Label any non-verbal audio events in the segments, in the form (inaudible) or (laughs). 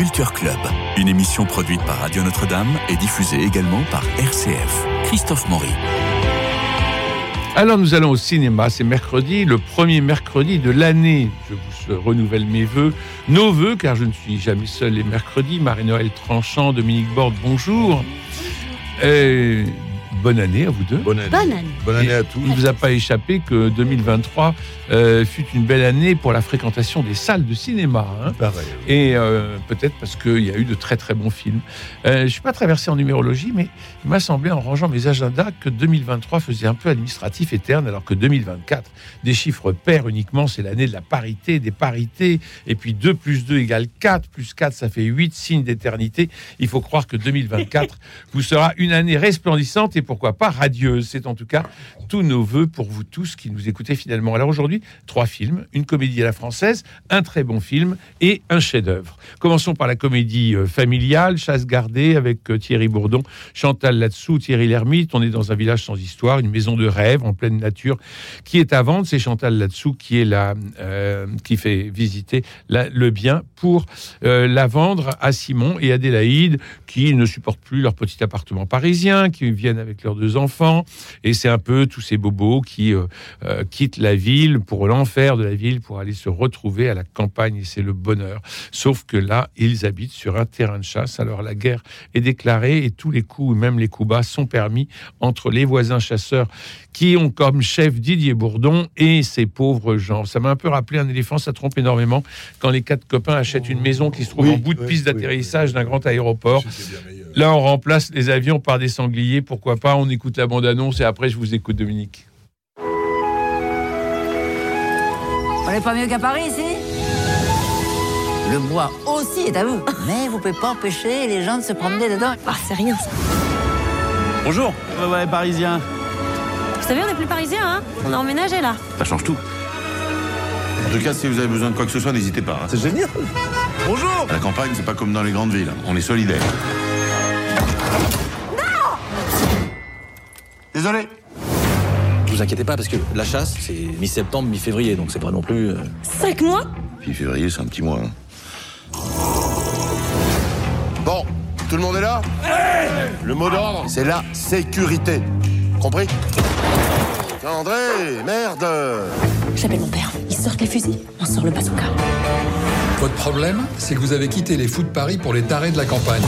Culture Club, une émission produite par Radio Notre-Dame et diffusée également par RCF. Christophe Maury. Alors nous allons au cinéma, c'est mercredi, le premier mercredi de l'année. Je vous renouvelle mes voeux, nos voeux, car je ne suis jamais seul les mercredis. Marie-Noël Tranchant, Dominique Borde, bonjour. Et bonne année à vous deux. Bonne année. Bonne année. Bonne année à tous. Il ne vous a pas échappé que 2023 euh, fut une belle année pour la fréquentation des salles de cinéma. hein. Pareil. Et euh, peut-être parce qu'il y a eu de très très bons films. Euh, je ne suis pas très versé en numérologie, mais il m'a semblé en rangeant mes agendas que 2023 faisait un peu administratif et terne, alors que 2024, des chiffres pairs uniquement, c'est l'année de la parité, des parités. Et puis 2 plus 2 égale 4, plus 4, ça fait 8 signes d'éternité. Il faut croire que 2024 (laughs) vous sera une année resplendissante et pourquoi pas radieuse. C'est en tout cas tous nos voeux pour vous tous qui nous écoutez finalement. Alors aujourd'hui, trois films, une comédie à la française, un très bon film et un chef-d'œuvre. Commençons par la comédie euh, familiale, Chasse gardée avec euh, Thierry Bourdon, Chantal Latsou, Thierry Lhermitte. On est dans un village sans histoire, une maison de rêve en pleine nature qui est à vendre. C'est Chantal Latsou qui est la, euh, qui fait visiter le bien pour euh, la vendre à Simon et Adélaïde qui ne supportent plus leur petit appartement parisien, qui viennent avec leurs deux enfants. Et c'est un peu tous ces bobos qui euh, euh, quittent la ville pour l'enfer de la ville pour aller se retrouver à la campagne et c'est le bonheur. Sauf que là, ils habitent sur un terrain de chasse. Alors la guerre est déclarée et tous les coups, même les coups bas, sont permis entre les voisins chasseurs qui ont comme chef Didier Bourdon et ces pauvres gens. Ça m'a un peu rappelé un éléphant, ça trompe énormément quand les quatre copains achètent une maison qui se trouve Oui, en bout de oui, piste oui, d'atterrissage d'un grand aéroport. Là, on remplace les avions par des sangliers. Pourquoi pas On écoute la bande-annonce et après, je vous écoute, Dominique. On n'est pas mieux qu'à Paris ici Le bois aussi est à vous. (laughs) Mais vous pouvez pas empêcher les gens de se promener dedans. Ah, c'est rien ça. Bonjour. Ouais, ouais, parisien. Vous savez, on n'est plus parisien, hein On a emménagé là. Ça change tout. En tout cas, si vous avez besoin de quoi que ce soit, n'hésitez pas. hein. C'est génial. Bonjour. À la campagne, c'est pas comme dans les grandes villes. On est solidaires. Désolé. Ne vous inquiétez pas parce que la chasse, c'est mi-septembre, mi-février, donc c'est pas non plus. euh, Cinq mois Puis février, c'est un petit mois. hein. Bon, tout le monde est là? Le mot d'ordre, c'est la sécurité. Compris? André, merde J'appelle mon père. Ils sortent les fusils. On sort le bazooka. Votre problème, c'est que vous avez quitté les fous de Paris pour les tarés de la campagne.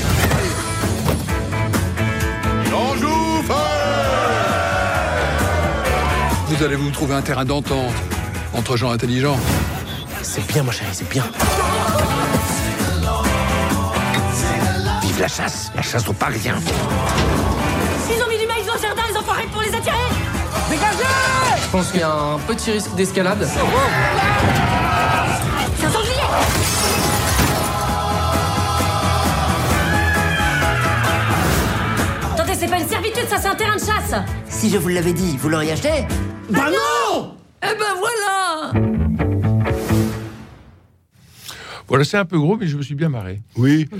Vous allez vous trouver un terrain d'entente entre gens intelligents. C'est bien, ma chérie, c'est bien. Vive la chasse La chasse aux Parisiens Ils ont mis du maïs dans le jardin, les enfoirés, pour les attirer Je pense qu'il y a un petit risque d'escalade. C'est un sanglier Attendez, c'est pas une servitude, ça, c'est un terrain de chasse Si je vous l'avais dit, vous l'auriez acheté? Bah non Eh ben voilà Voilà, c'est un peu gros, mais je me suis bien marré. Oui. (laughs)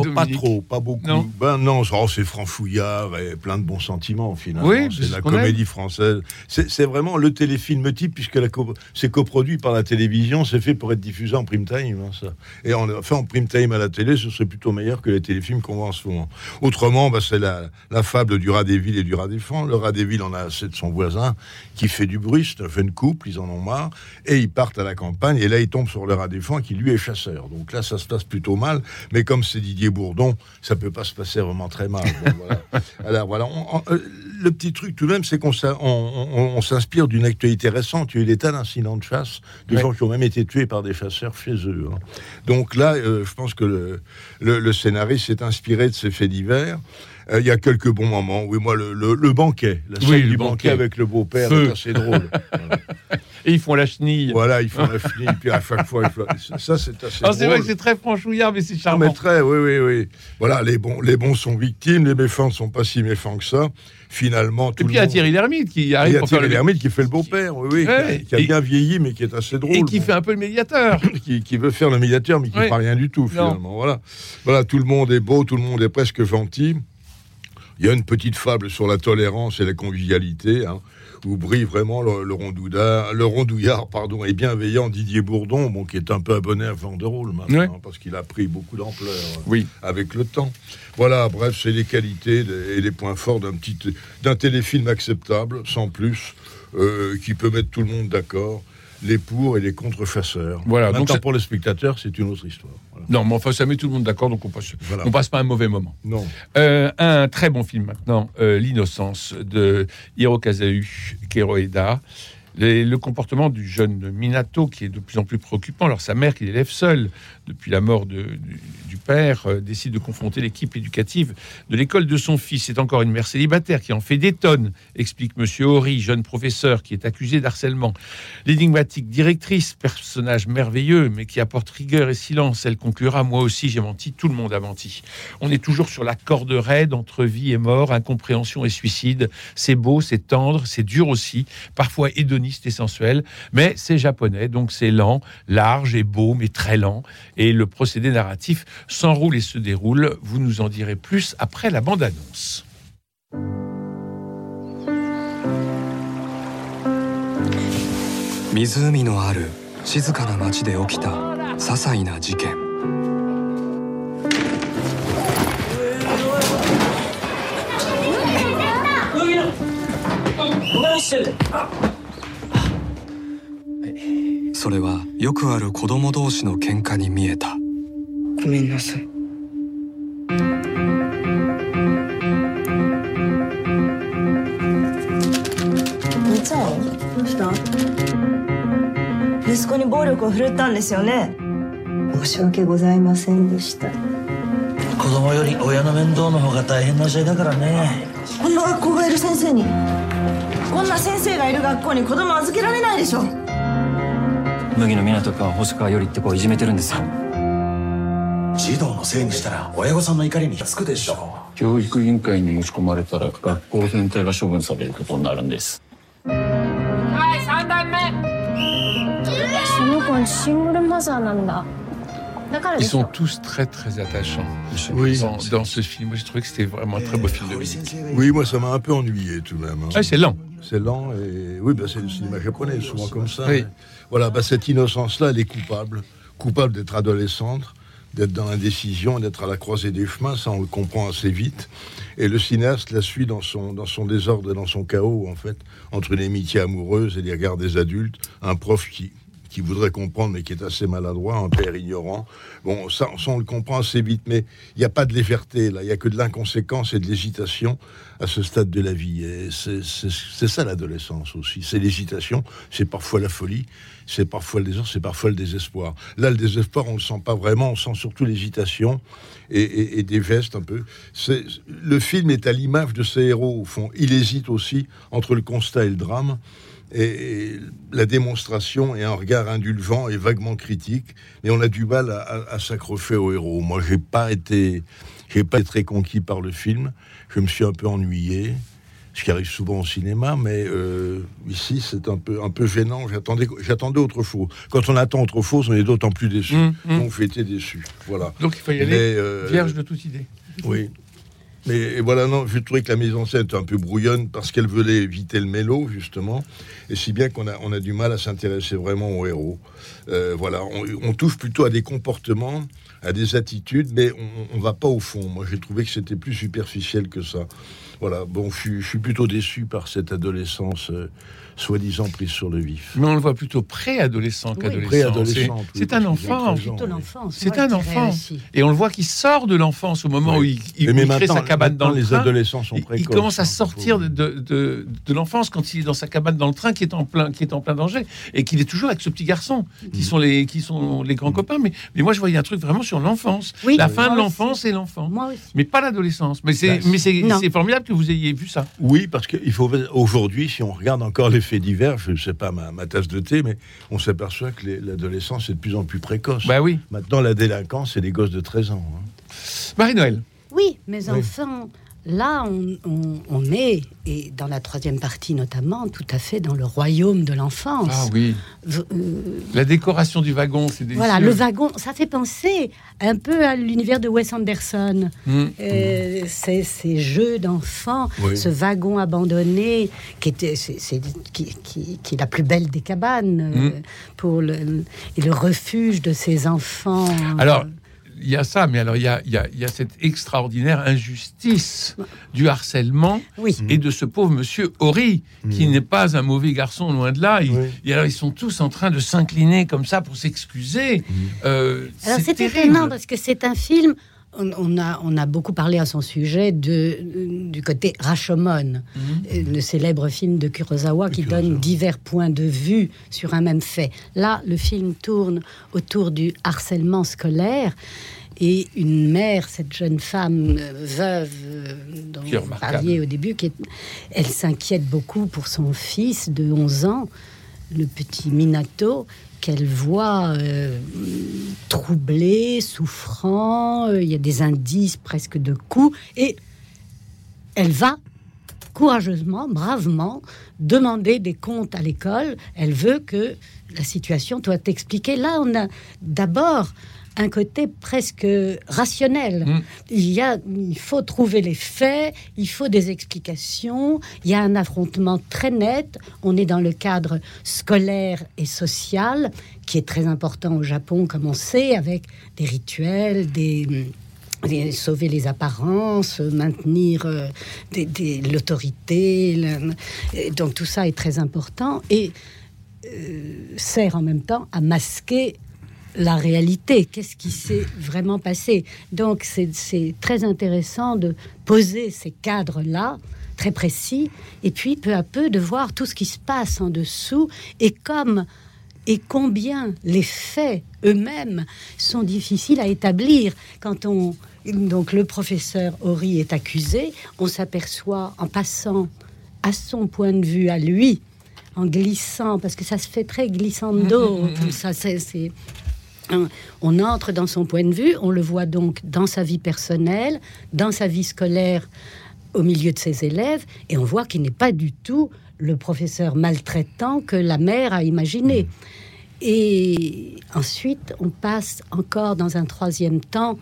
Oh, pas trop, pas beaucoup. Non. Ben non, oh, c'est franchouillard et plein de bons sentiments finalement. Oui, c'est la comédie française. C'est vraiment le téléfilm type puisque co- c'est coproduit par la télévision. C'est fait pour être diffusé en prime time. hein, ça. Et en fait en prime time à la télé, ce serait plutôt meilleur que les téléfilms qu'on voit en ce moment. Autrement, ben, c'est la, la fable du rat des villes et du rat des fonds. Le rat des villes en a assez de son voisin qui fait du bruit. C'est un jeune couple, ils en ont marre et ils partent à la campagne. Et là, ils tombent sur le rat des fonds qui lui est chasseur. Donc là, ça se passe plutôt mal. Mais comme c'est Didier Bourdon, ça peut pas se passer vraiment très mal. Bon, voilà. (laughs) Alors voilà, On- on- euh, le petit truc tout de même, c'est qu'on s'in- on- on- on s'inspire d'une actualité récente. Il y a eu des tas d'incidents de chasse, de Ouais. gens qui ont même été tués par des chasseurs chez eux. hein. Donc là, euh, je pense que le, le, le scénariste s'est inspiré de ces faits divers. Euh, Il y a quelques bons moments. Oui, moi, le, le- le banquet, la scène Oui, du banquet. banquet avec le beau-père Feu. est assez drôle. (laughs) Voilà. Et ils font la chenille. Voilà, ils font la finille, puis à chaque fois, ils ça, c'est assez Ah, c'est vrai que c'est très franchouillard, mais c'est charmant. mais très, oui, oui, oui. Voilà, les bons, les bons sont victimes, les méchants ne sont pas si méchants que ça. Finalement, tout Et puis il y a Thierry Lhermitte qui Il y arrive a pour faire Thierry. Lhermitte qui fait le beau-père, oui, oui, qui a- Ouais, qui a, et- bien vieilli, mais qui est assez drôle. et qui bon. fait un peu le médiateur. (coughs) qui, qui veut faire le médiateur, mais qui ne Ouais. fera rien du tout, finalement. Voilà. voilà, tout le monde est beau, tout le monde est presque gentil. Il y a une petite fable sur la tolérance et la convivialité. hein. où brille vraiment le, le rondouillard, le rondouillard pardon, et bienveillant Didier Bourdon, bon, qui est un peu abonné à de rôle maintenant, Ouais. hein, parce qu'il a pris beaucoup d'ampleur euh, Oui. avec le temps. Voilà, bref, c'est les qualités et les points forts d'un petit d'un téléfilm acceptable, sans plus, euh, qui peut mettre tout le monde d'accord, les pour et les contre-chasseurs. Voilà, donc Maintenant, pour le spectateur, c'est une autre histoire. Voilà. Non, mais enfin, ça met tout le monde d'accord, donc on passe, Voilà. on passe pas un mauvais moment. Non. Euh, un très bon film maintenant, euh, L'innocence de Hirokazu Keroeda. Les- le comportement du jeune Minato qui est de plus en plus préoccupant. Alors sa mère, qui l'élève seule depuis la mort de- du père, euh, décide de confronter l'équipe éducative de l'école de son fils. C'est encore une mère célibataire qui en fait des tonnes, explique Monsieur Horry, jeune professeur qui est accusé d'harcèlement. L'énigmatique directrice, personnage merveilleux, mais qui apporte rigueur et silence, elle conclura Moi aussi j'ai menti, tout le monde a menti. On est toujours sur la corde raide entre vie et mort, incompréhension et suicide. C'est beau, c'est tendre, c'est dur aussi, parfois hédoniste et sensuel, mais c'est japonais, donc c'est lent, large et beau, mais très lent. Et le procédé narratif s'enroule et se déroule. Vous nous en direz plus après la bande-annonce. 湖のある静かな町で起きた些細な事件それはよくある子供同士の喧嘩に見えた ごめんなさい。みちゃんどうした？息子に暴力を振るったんですよね。申し訳ございませんでした。子供より親の面倒の方が大変な時代だからね。こんな学校がいる先生にこんな先生がいる学校に子供預けられないでしょ。麦野湊君は星川よりって子をいじめてるんですよ 児童のせいにしたら親御さんの怒りにつくでしょ教育委員会に持ち込まれたら学校全体が処分されることになるんですはい三段目その子はシングルマザーなんだだからで Ils しょ sont tous très très attachants dans, dans ce film. Moi, j'ai trouvé que c'était vraiment un très beau film de musique. Oui, moi, ça m'a un peu ennuyé tout de même. hein. Ah, c'est lent. C'est lent et oui, bah, c'est le cinéma japonais, souvent comme ça. Oui. Mais Voilà, bah, cette innocence-là, elle est coupable, coupable d'être adolescente, d'être dans l'indécision, d'être à la croisée des chemins. Ça, on le comprend assez vite. Et le cinéaste la suit dans son dans son désordre et dans son chaos, en fait, entre une amitié amoureuse et les regards des adultes, un prof qui qui voudrait comprendre mais qui est assez maladroit, un père ignorant. Bon, ça, ça, on le comprend assez vite, mais il n'y a pas de légèreté là, il n'y a que de l'inconséquence et de l'hésitation à ce stade de la vie. Et c'est ça l'adolescence aussi, c'est l'hésitation, c'est parfois la folie, c'est parfois le désordre, c'est parfois le désespoir. Là, le désespoir, on ne le sent pas vraiment, on sent surtout l'hésitation et, des vestes un peu. Le film est à l'image de ses héros, au fond. Il hésite aussi entre le constat et le drame. Et, la démonstration est un regard indulgent et vaguement critique, mais on a du mal à, à- à s'accrocher au héros. Moi, j'ai pas été, j'ai pas été très conquis par le film. Je me suis un peu ennuyé, ce qui arrive souvent au cinéma, mais euh, ici c'est un peu, un peu gênant. J'attendais, j'attendais autre chose. Quand on attend autre chose, on est d'autant plus déçu. Mm, mm. Donc j'ai été déçu. Voilà. Donc il faut y aller Mais, euh, vierge de toute idée. oui. Mais voilà, non, je trouvais que la mise en scène était un peu brouillonne parce qu'elle voulait éviter le mélo, justement. Et si bien qu'on a, on a du mal à s'intéresser vraiment aux héros. Euh, voilà, on, on touche plutôt à des comportements, à des attitudes, mais on ne va pas au fond. Moi, j'ai trouvé que c'était plus superficiel que ça. Voilà, bon, je, suis- je suis plutôt déçu par cette adolescence euh, soi-disant prise sur le vif. Mais on le voit plutôt pré-adolescent Oui, qu'adolescent. préadolescent, C'est- un enfant. 13 ans. Plutôt l'enfance. C'est un enfant. aussi. Et on le voit qu'il sort de l'enfance au moment où il, il- Mais où il crée maintenant- sa cabane dans le les train. adolescents sont Il- Il précoces, commence à hein, sortir de, de, de- de l'enfance quand il est dans sa cabane dans le train qui est en plein, qui est en plein danger et qu'il est toujours avec ce petit garçon Mm. qui sont les, qui sont les grands copains. Mais, mais moi, je voyais un truc vraiment sur l'enfance. Oui, la fin de l'enfance et l'enfant. Moi aussi. Mais pas l'adolescence. Mais c'est, Bah, c'est formidable que vous ayez vu ça. Oui, parce qu'il faut aujourd'hui, si on regarde encore les faits divers, je ne sais pas ma, ma tasse de thé, mais on s'aperçoit que les- l'adolescence est de plus en plus précoce. Bah oui. Maintenant, la délinquance, c'est des gosses de 13 ans. hein. Marie-Noël. Oui, mes Oui. enfants là, on, on- on est, et dans la troisième partie notamment, tout à fait dans le royaume de l'enfance. Ah oui. Euh, La décoration du wagon, c'est délicieux. voilà, le wagon, ça fait penser un peu à l'univers de Wes Anderson. Mm. Euh, ces, ces jeux d'enfants, Oui. ce wagon abandonné, qui, était, c'est- c'est- qui, qui- qui est la plus belle des cabanes, euh, Mm. pour le, et le refuge de ces enfants. Alors, il y a ça, mais alors il y a, il y a- il y a cette extraordinaire injustice du harcèlement et de ce pauvre monsieur Horry, qui n'est pas un mauvais garçon, loin de là. Il- Et alors, ils sont tous en train de s'incliner comme ça pour s'excuser. Euh, Alors c'est terrible. étonnant parce que c'est un film. On, on a, on a beaucoup parlé à son sujet de, du côté Rashomon, euh, le célèbre film de Kurosawa qui donne divers points de vue sur un même fait. Là, le film tourne autour du harcèlement scolaire. Et une mère, cette jeune femme euh, veuve euh, dont vous parliez au début, qui est- elle s'inquiète beaucoup pour son fils de 11 ans, le petit Minato, qu'elle voit euh, troublé, souffrant, euh, il y a des indices presque de coups, et elle va courageusement, bravement, demander des comptes à l'école. Elle veut que la situation soit expliquée. Là, on a d'abord un côté presque rationnel. Il, y a, il faut trouver les faits, il faut des explications, il y a un affrontement très net. On est dans le cadre scolaire et social, qui est très important au Japon, comme on sait, avec des rituels, des sauver les apparences, maintenir euh, des- des- l'autorité. donc tout ça est très important et euh, sert en même temps à masquer la réalité. Qu'est-ce qui s'est vraiment passé? Donc c'est très intéressant de poser ces cadres-là très précis et puis peu à peu de voir tout ce qui se passe en dessous et comme et combien les faits eux-mêmes sont difficiles à établir. Quand on donc le professeur Horry est accusé, on s'aperçoit en passant à son point de vue à lui, en glissant parce que ça se fait très glissando, comme ça, c'est on entre dans son point de vue, on le voit donc dans sa vie personnelle, dans sa vie scolaire, au milieu de ses élèves, et on voit qu'il n'est pas du tout le professeur maltraitant que la mère a imaginé. Et ensuite, on passe encore dans un troisième temps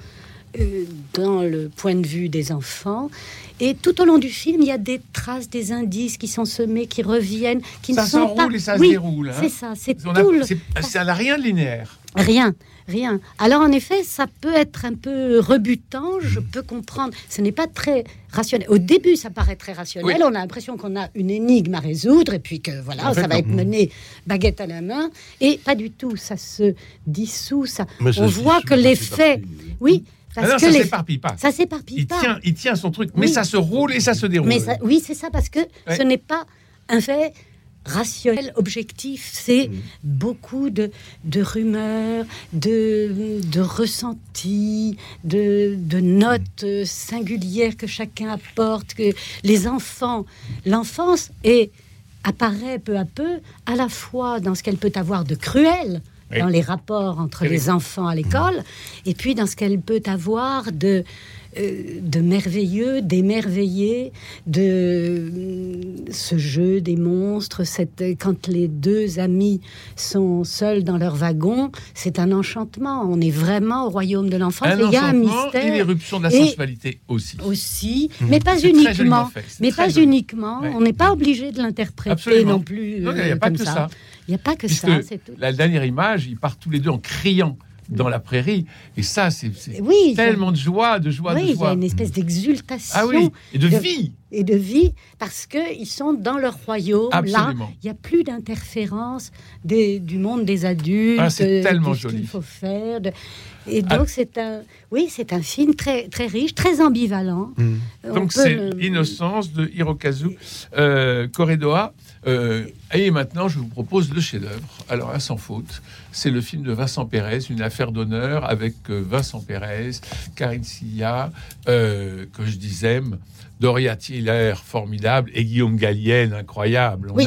dans le point de vue des enfants. Et tout au long du film, il y a des traces, des indices qui sont semés, qui reviennent, qui Ça ne sont pas... s'enroule et ça se Oui, déroule. hein. C'est ça, c'est a- tout le... c'est- Ça n'a rien de linéaire. Rien, rien. Alors en effet, ça peut être un peu rebutant, je peux comprendre. Ce n'est pas très rationnel. Au début, ça paraît très rationnel. Oui. On a l'impression qu'on a une énigme à résoudre et puis que voilà, En fait, ça va être mené baguette à la main. Et pas du tout, ça se dissout. Ça. Mais On se voit que les faits, oui. Parce Ah non, que ça les... s'éparpille pas. Ça s'éparpille Il pas. tient, il tient son truc, mais ça se roule et ça se déroule. Mais ça- oui, c'est ça, parce que Ouais. ce n'est pas un fait rationnel, objectif. C'est Mm. beaucoup de, de rumeurs, de, de ressentis, de, de notes euh, singulières que chacun apporte, que les enfants, l'enfance est apparaît peu à peu à la fois dans ce qu'elle peut avoir de cruel Oui. dans les rapports entre les enfants à l'école, et puis dans ce qu'elle peut avoir de, euh, de merveilleux, d'émerveillé, de euh, ce jeu des monstres, cette, quand les deux amis sont seuls dans leur wagon, c'est un enchantement. On est vraiment au royaume de l'enfance. Il y a un mystère. et l'éruption de la sensualité aussi. aussi, Mhm. mais pas uniquement. Mais pas joli. uniquement. Ouais. On n'est pas obligé de l'interpréter non plus. Il n'y a euh, pas que ça. Il n'y a pas que Puisque ça. Tout. la dernière image, ils partent tous les deux en criant dans la prairie. Et ça, c'est Oui, il a- tellement de joie, de joie, oui, de il y a joie. une espèce d'exultation. Ah oui, et de vie. Et de vie, parce qu'ils sont dans leur royaume. Absolument. Là, il n'y a plus d'interférence du monde des adultes. Ah, c'est tellement de ce joli. qu'il faut faire. de- Et Ah. donc, c'est un, oui, c'est un film très, très riche, très ambivalent. On Donc c'est le- Innocence de Hirokazu euh. Euh, et maintenant, je vous propose le chef-d'œuvre. Alors, un sans faute, c'est le film de Vincent Pérez, une affaire d'honneur avec euh, Vincent Pérez, Karine Silla, euh, que je disais, Doria Tiller, formidable, et Guillaume Gallienne, incroyable. On est-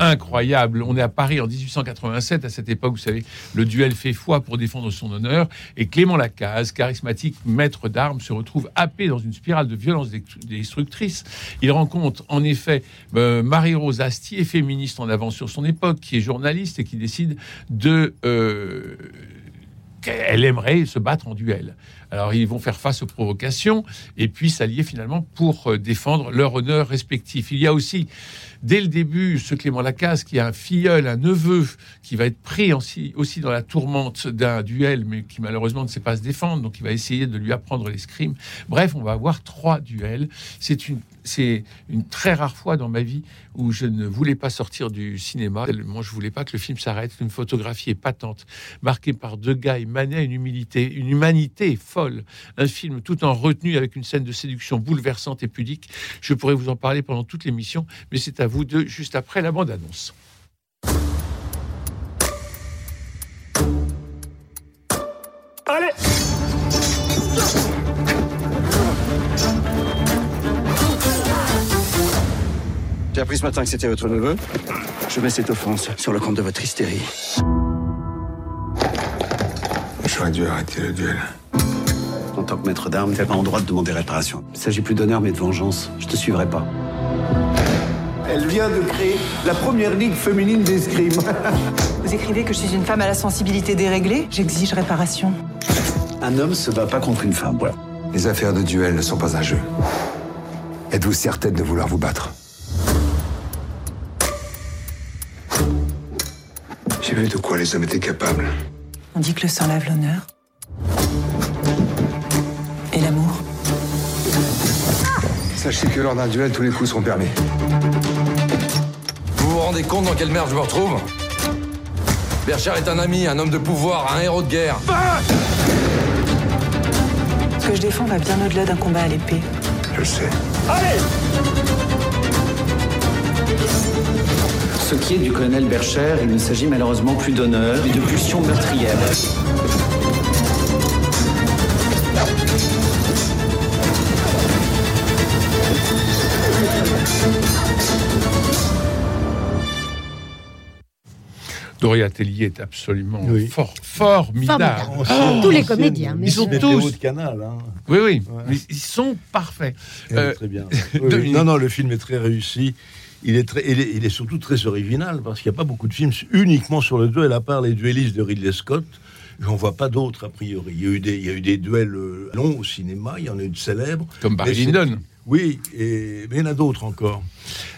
incroyable. On est à Paris en 1887, à cette époque, vous savez, le duel fait foi pour défendre son honneur, et Clément Lacaze, charismatique maître d'armes, se retrouve happé dans une spirale de violence destructrice. Il rencontre en effet euh, Marie-Rose Astier, féministe en avance sur son époque, qui est journaliste et qui décide de... euh, qu'elle aimerait se battre en duel. Alors ils vont faire face aux provocations et puis s'allier finalement pour euh, défendre leur honneur respectif. Il y a aussi dès le début ce Clément Lacaze qui a un filleul, un neveu qui va être pris aussi dans la tourmente d'un duel mais qui malheureusement ne sait pas se défendre donc il va essayer de lui apprendre l'escrime. Bref, on va avoir trois duels. C'est une c'est une très rare fois dans ma vie où je ne voulais pas sortir du cinéma. Tellement je voulais pas que le film s'arrête. Une photographie est patente, marquée par deux gars Manet, une humilité, une humanité folle. Un film tout en retenue avec une scène de séduction bouleversante et pudique. Je pourrais vous en parler pendant toute l'émission, mais c'est à vous deux juste après la bande-annonce. Appris ce matin que c'était votre neveu. Je mets cette offense sur le compte de votre hystérie. J'aurais dû arrêter le duel. En tant que maître d'armes, t'as pas en droit de demander réparation. Il s'agit plus d'honneur mais de vengeance. Je te suivrai pas. Elle vient de créer la première ligue féminine d'escrime. (laughs) Vous écrivez que je suis une femme à la sensibilité déréglée? J'exige réparation. Un homme se bat pas contre une femme, voilà. Les affaires de duel ne sont pas un jeu. Êtes-vous certaine de vouloir vous battre? J'ai vu de quoi les hommes étaient capables. On dit que le sang lave l'honneur. Et l'amour. Sachez que lors d'un duel, tous les coups seront permis. Vous vous rendez compte dans quelle merde je me retrouve? Bercher est un ami, un homme de pouvoir, un héros de guerre. Ce que je défends va bien au-delà d'un combat à l'épée. Je le sais. Allez Ce qui est du colonel Bercher, il ne s'agit malheureusement plus d'honneur, mais de pulsion meurtrière. Doria Tellier est absolument Oui. fort, formidable. Formidable. Ah, Tous les comédiens, mais Ils sont tous. de canal. hein. Oui, oui, mais ils sont parfaits. Euh, très bien. Oui, oui. Dominique. Non, non, le film est très réussi. Il est, très, il, est, il est surtout très original parce qu'il n'y a pas beaucoup de films uniquement sur le duel, à part les duellistes de Ridley Scott. J'en vois pas d'autres a priori. Il y, a eu des, il y a eu des duels euh, longs au cinéma, il y en a eu de célèbres. Comme Barry Lyndon. Oui, et, mais il y en a d'autres encore.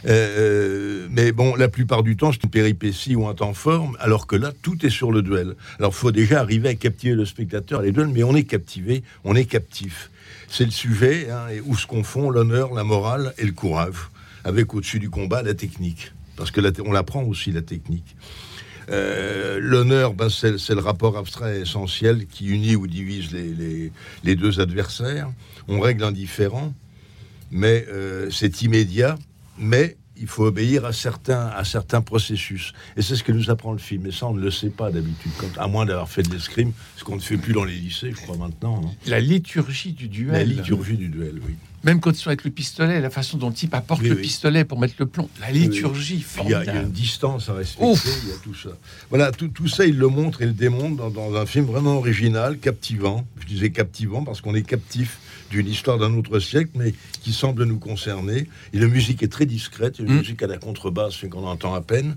Euh, mais bon, la plupart du temps, c'est une péripétie ou un temps fort, alors que là, tout est sur le duel. Alors, il faut déjà arriver à captiver le spectateur les duels, mais on est captivé, on est captif. C'est le sujet hein, où se confond l'honneur, la morale et le courage, avec au-dessus du combat la technique. Parce que la on apprend aussi la technique. Euh, L'honneur, ben, c'est le rapport abstrait essentiel qui unit ou divise les, deux adversaires. On règle un différend, mais euh, c'est immédiat, mais il faut obéir à certains, à certains processus. Et c'est ce que nous apprend le film. Et ça, on ne le sait pas d'habitude, quand- à moins d'avoir fait de l'escrime, ce qu'on ne fait plus dans les lycées, je crois maintenant. hein. La liturgie du duel. La liturgie du duel, oui. Même quand ils sont avec le pistolet, la façon dont le type apporte Oui, le oui. pistolet pour mettre le plomb. La liturgie, Il y, a, il y a une distance à respecter, Ouf. il y a tout ça. Voilà, tout, tout ça, il le montre et le démontre dans, dans un film vraiment original, captivant. Je disais captivant parce qu'on est captif d'une histoire d'un autre siècle, mais qui semble nous concerner. Et la musique est très discrète, une Mm. musique à la contrebasse, qu'on entend à peine.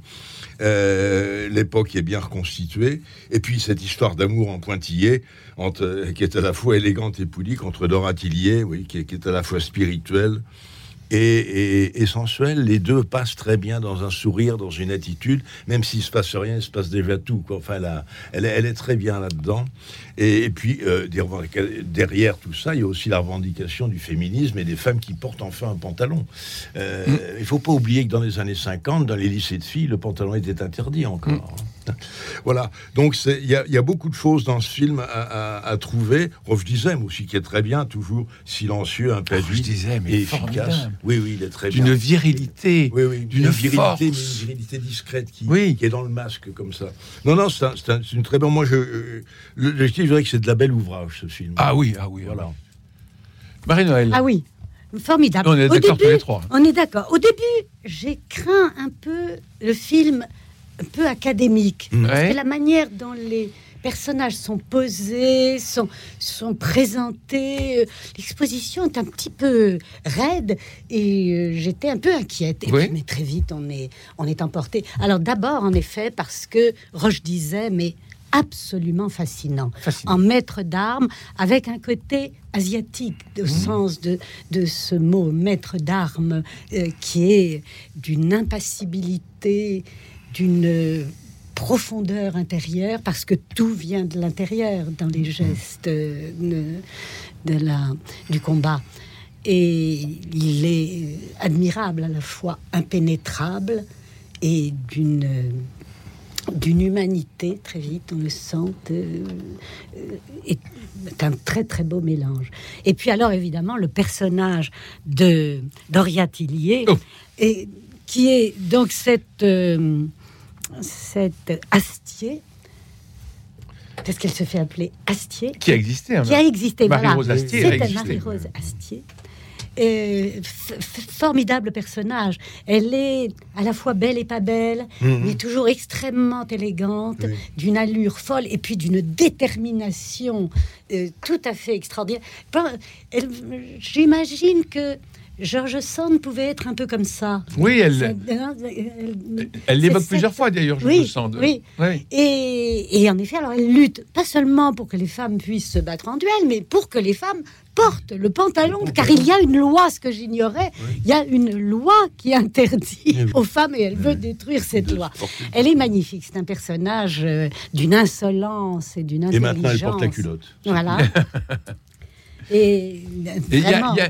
Euh, L'époque est bien reconstituée. Et puis cette histoire d'amour en pointillé, entre, qui est à la fois élégante et pudique, entre Dora Tillier, oui, qui est, qui est à la fois spirituelle et, et. Les deux passent très bien dans un sourire, dans une attitude. Même s'il se passe rien, il se passe déjà tout. Quoi. Enfin, là, elle, est- elle est très bien là-dedans. Et, et puis, euh, derrière tout ça, il y a aussi la revendication du féminisme et des femmes qui portent enfin un pantalon. Euh, Il faut pas oublier que dans les années 50, dans les lycées de filles, le pantalon était interdit encore. Voilà, donc c'est- il y, a- il y a beaucoup de choses dans ce film à, à- à trouver. Rolf Dizem aussi, qui est très bien, toujours silencieux, Dizem est et efficace. Oui, oui, il est très bien. D'une virilité, Oui, oui, d'une une virilité, force. mais une virilité discrète qui, qui est dans le masque comme ça. Non, non, c'est un- c'est un- c'est une très bonne. Moi, je, euh, le, je dirais que c'est de la belle ouvrage ce film. Ah oui, ah oui. Voilà. Marie-Noël. Ah oui. Formidable. On est Au d'accord tous début- les trois. On est d'accord. Au début, j'ai craint un peu le film un peu académique. Mm. Parce Ouais. que la manière dont les personnages sont posés, sont, sont présentés, euh, l'exposition est un petit peu raide et euh, j'étais un peu inquiète. Et Oui. puis, mais très vite, on est, on est emporté. Alors d'abord, en effet, parce que Roche disait, mais absolument fascinant, en maître d'armes, avec un côté asiatique, au sens de, de ce mot maître d'armes, euh, qui est d'une impassibilité, d'une euh, profondeur intérieure, parce que tout vient de l'intérieur dans les gestes euh, de, de la, du combat. Et il est admirable à la fois impénétrable et d'une euh, d'une humanité très vite, on le sent, euh, euh, est un très très beau mélange. Et puis alors évidemment le personnage de Doria Tillier, et qui est donc cette euh, cette Astier. Qu'est-ce qu'elle se fait appeler Astier Qui a existé, hein, Qui a existé, voilà. Marie-Rose Astier existé. Marie-Rose Astier. Euh, formidable personnage. Elle est à la fois belle et pas belle, Mhm. mais toujours extrêmement élégante, d'une allure folle et puis d'une détermination euh, tout à fait extraordinaire. J'imagine que George Sand pouvait être un peu comme ça. Oui, elle- hein, elle- l'évoque plusieurs fois d'ailleurs, je oui, de- Oui. Oui. Et, et en effet, alors elle lutte pas seulement pour que les femmes puissent se battre en duel, mais pour que les femmes portent le pantalon, car il y a une loi, ce que j'ignorais, il y a une loi qui interdit aux femmes et elle veut détruire cette loi. Elle est magnifique, c'est un personnage euh, d'une insolence et d'une Et intelligence. maintenant, elle porte la culotte. Voilà. (laughs) et il y, a-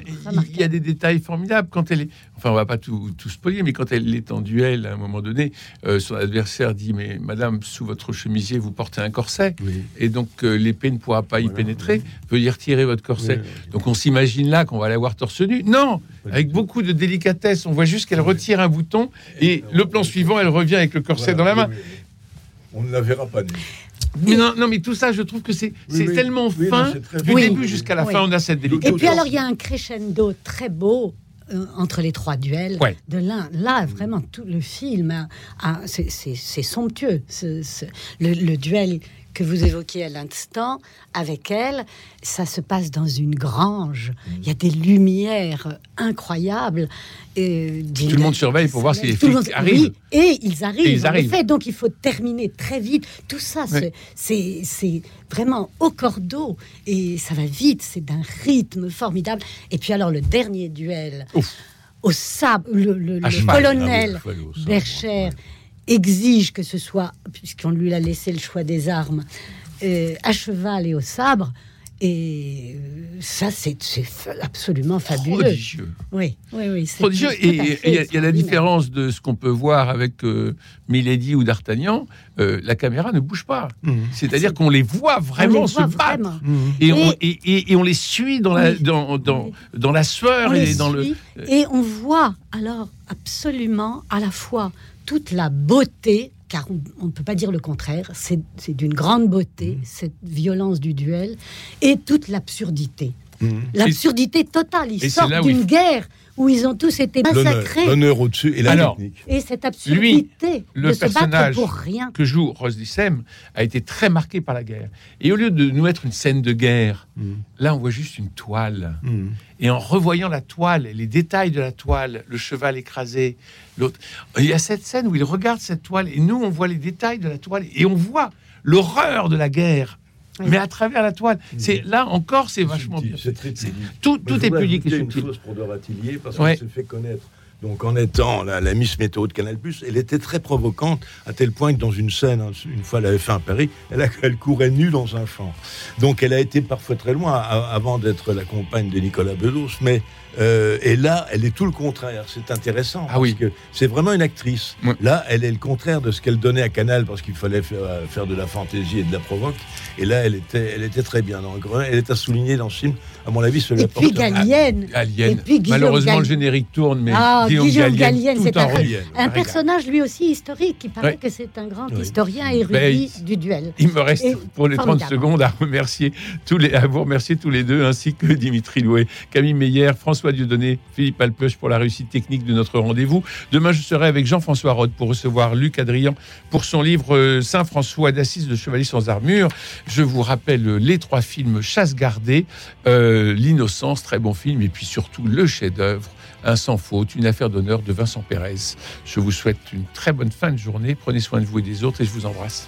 y y des détails formidables quand elle est. Enfin, on va pas tout, tout spoiler, mais quand elle est en duel, à un moment donné, euh, son adversaire dit Mais madame, sous votre chemisier, vous portez un corset. Et donc, euh, l'épée ne pourra pas y pénétrer. Veuillez retirer votre corset. Donc, on s'imagine là qu'on va la voir torse nu. Non Avec beaucoup de délicatesse, on voit juste qu'elle retire un bouton. Et le plan suivant, elle revient avec le corset dans la main. On ne la verra pas. nous. Mais non, non, mais tout ça, je trouve que c'est oui. tellement Oui, fin. du début jusqu'à la Oui. fin, on a cette délicatesse. Et puis alors, il y a un crescendo très beau euh, entre les trois duels. Ouais. De l'un, là, vraiment, tout le film, c'est- somptueux. Ce- ce- le, le duel que vous évoquiez à l'instant avec elle, ça se passe dans une grange. Il y a des lumières incroyables. Et Tout le monde surveille pour voir si les flics monde- arrivent. oui, et ils arrivent. Et ils en arrivent. effet. donc il faut terminer très vite. Tout ça, c'est- vraiment au cordeau et ça va vite. C'est d'un rythme formidable. Et puis alors le dernier duel au sabre, le, colonel Ah oui, Bercher exige que ce soit, puisqu'on lui a laissé le choix des armes, euh, à cheval et au sabre. Et euh, ça, c'est absolument fabuleux. Prodigieux. Oui, oui, oui. c'est prodigieux. Et il y, a- y la différence de ce qu'on peut voir avec euh, Milady ou D'Artagnan. euh, la caméra ne bouge pas. C'est-à-dire qu'on les voit vraiment On les se voit battre. vraiment. Et, on, Et- et, et- et on les suit dans la, Oui. dans, dans, dans la sueur On et les dans le. et on voit alors absolument à la fois toute la beauté, car on on ne peut pas dire le contraire, c'est c'est d'une grande beauté, cette violence du duel, et toute l'absurdité. L'absurdité totale. Et il d'une faut- guerre où ils ont tous été massacrés. L'honneur au-dessus et la Alors, technique. Et cette absurdité le de se battre personnage pour rien. que joue Rose Dissem a été très marqué par la guerre. Et au lieu de nous mettre une scène de guerre, là on voit juste une toile. Et en revoyant la toile, et les détails de la toile, le cheval écrasé, l'autre, il y a cette scène où il regarde cette toile et nous on voit les détails de la toile et on voit l'horreur de la guerre. Mais à travers la toile, c'est là encore, c'est vachement bien. C'est très. Tout, tout est pudique et ajouter une subtil. chose pour Doratillier, parce qu'elle s'est fait connaître. Donc, en étant la, la Miss Météo de Canal+, elle était très provocante, à tel point que dans une scène, hein, une fois avait fait un Paris, elle, a- elle courait nue dans un champ. Donc, elle a été parfois très loin avant d'être la compagne de Nicolas Bedos, mais euh, et là, elle est tout le contraire. C'est intéressant parce que c'est vraiment une actrice. Là, elle est le contraire de ce qu'elle donnait à Canal parce qu'il fallait faire, euh, faire de la fantaisie et de la provoque. Et là, elle était, elle était très bien. Donc, elle est à souligner dans ce film. À mon avis, celui Et puis Gallienne. Alien. Et puis Guillaume Malheureusement, Gallienne. le générique tourne, mais Ah, Guillaume Guillaume Gallienne, c'est en un, un personnage lui aussi historique. Il paraît Ouais. que c'est un grand Oui. historien érudit Ben, du duel. Il me reste Et pour les 30 formidable. secondes à remercier tous les, à vous remercier tous les deux, ainsi que Dimitri Louet, Camille Meyer, François Dieudonné, Philippe Alpeuch pour la réussite technique de notre rendez-vous. Demain, je serai avec Jean-François Rode pour recevoir Luc Adrian pour son livre euh, Saint-François d'Assise de Chevalier sans armure. Je vous rappelle les trois films Chasse gardée, euh, L'innocence, très bon film, et puis surtout le chef-d'œuvre. Un sans faute, une affaire d'honneur de Vincent Pérez. Je vous souhaite une très bonne fin de journée. Prenez soin de vous et des autres et je vous embrasse.